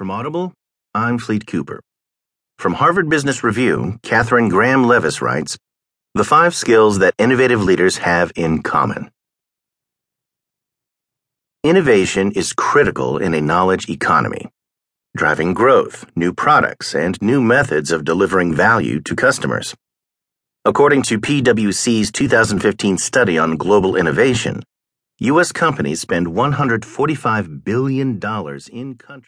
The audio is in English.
From Audible, I'm Fleet Cooper. From Harvard Business Review, Katherine Graham Leviss writes The five skills that innovative leaders have in common. Innovation is critical in a knowledge economy, driving growth, new products, and new methods of delivering value to customers. According to PwC's 2015 study on global innovation, U.S. companies spend $145 billion in countries.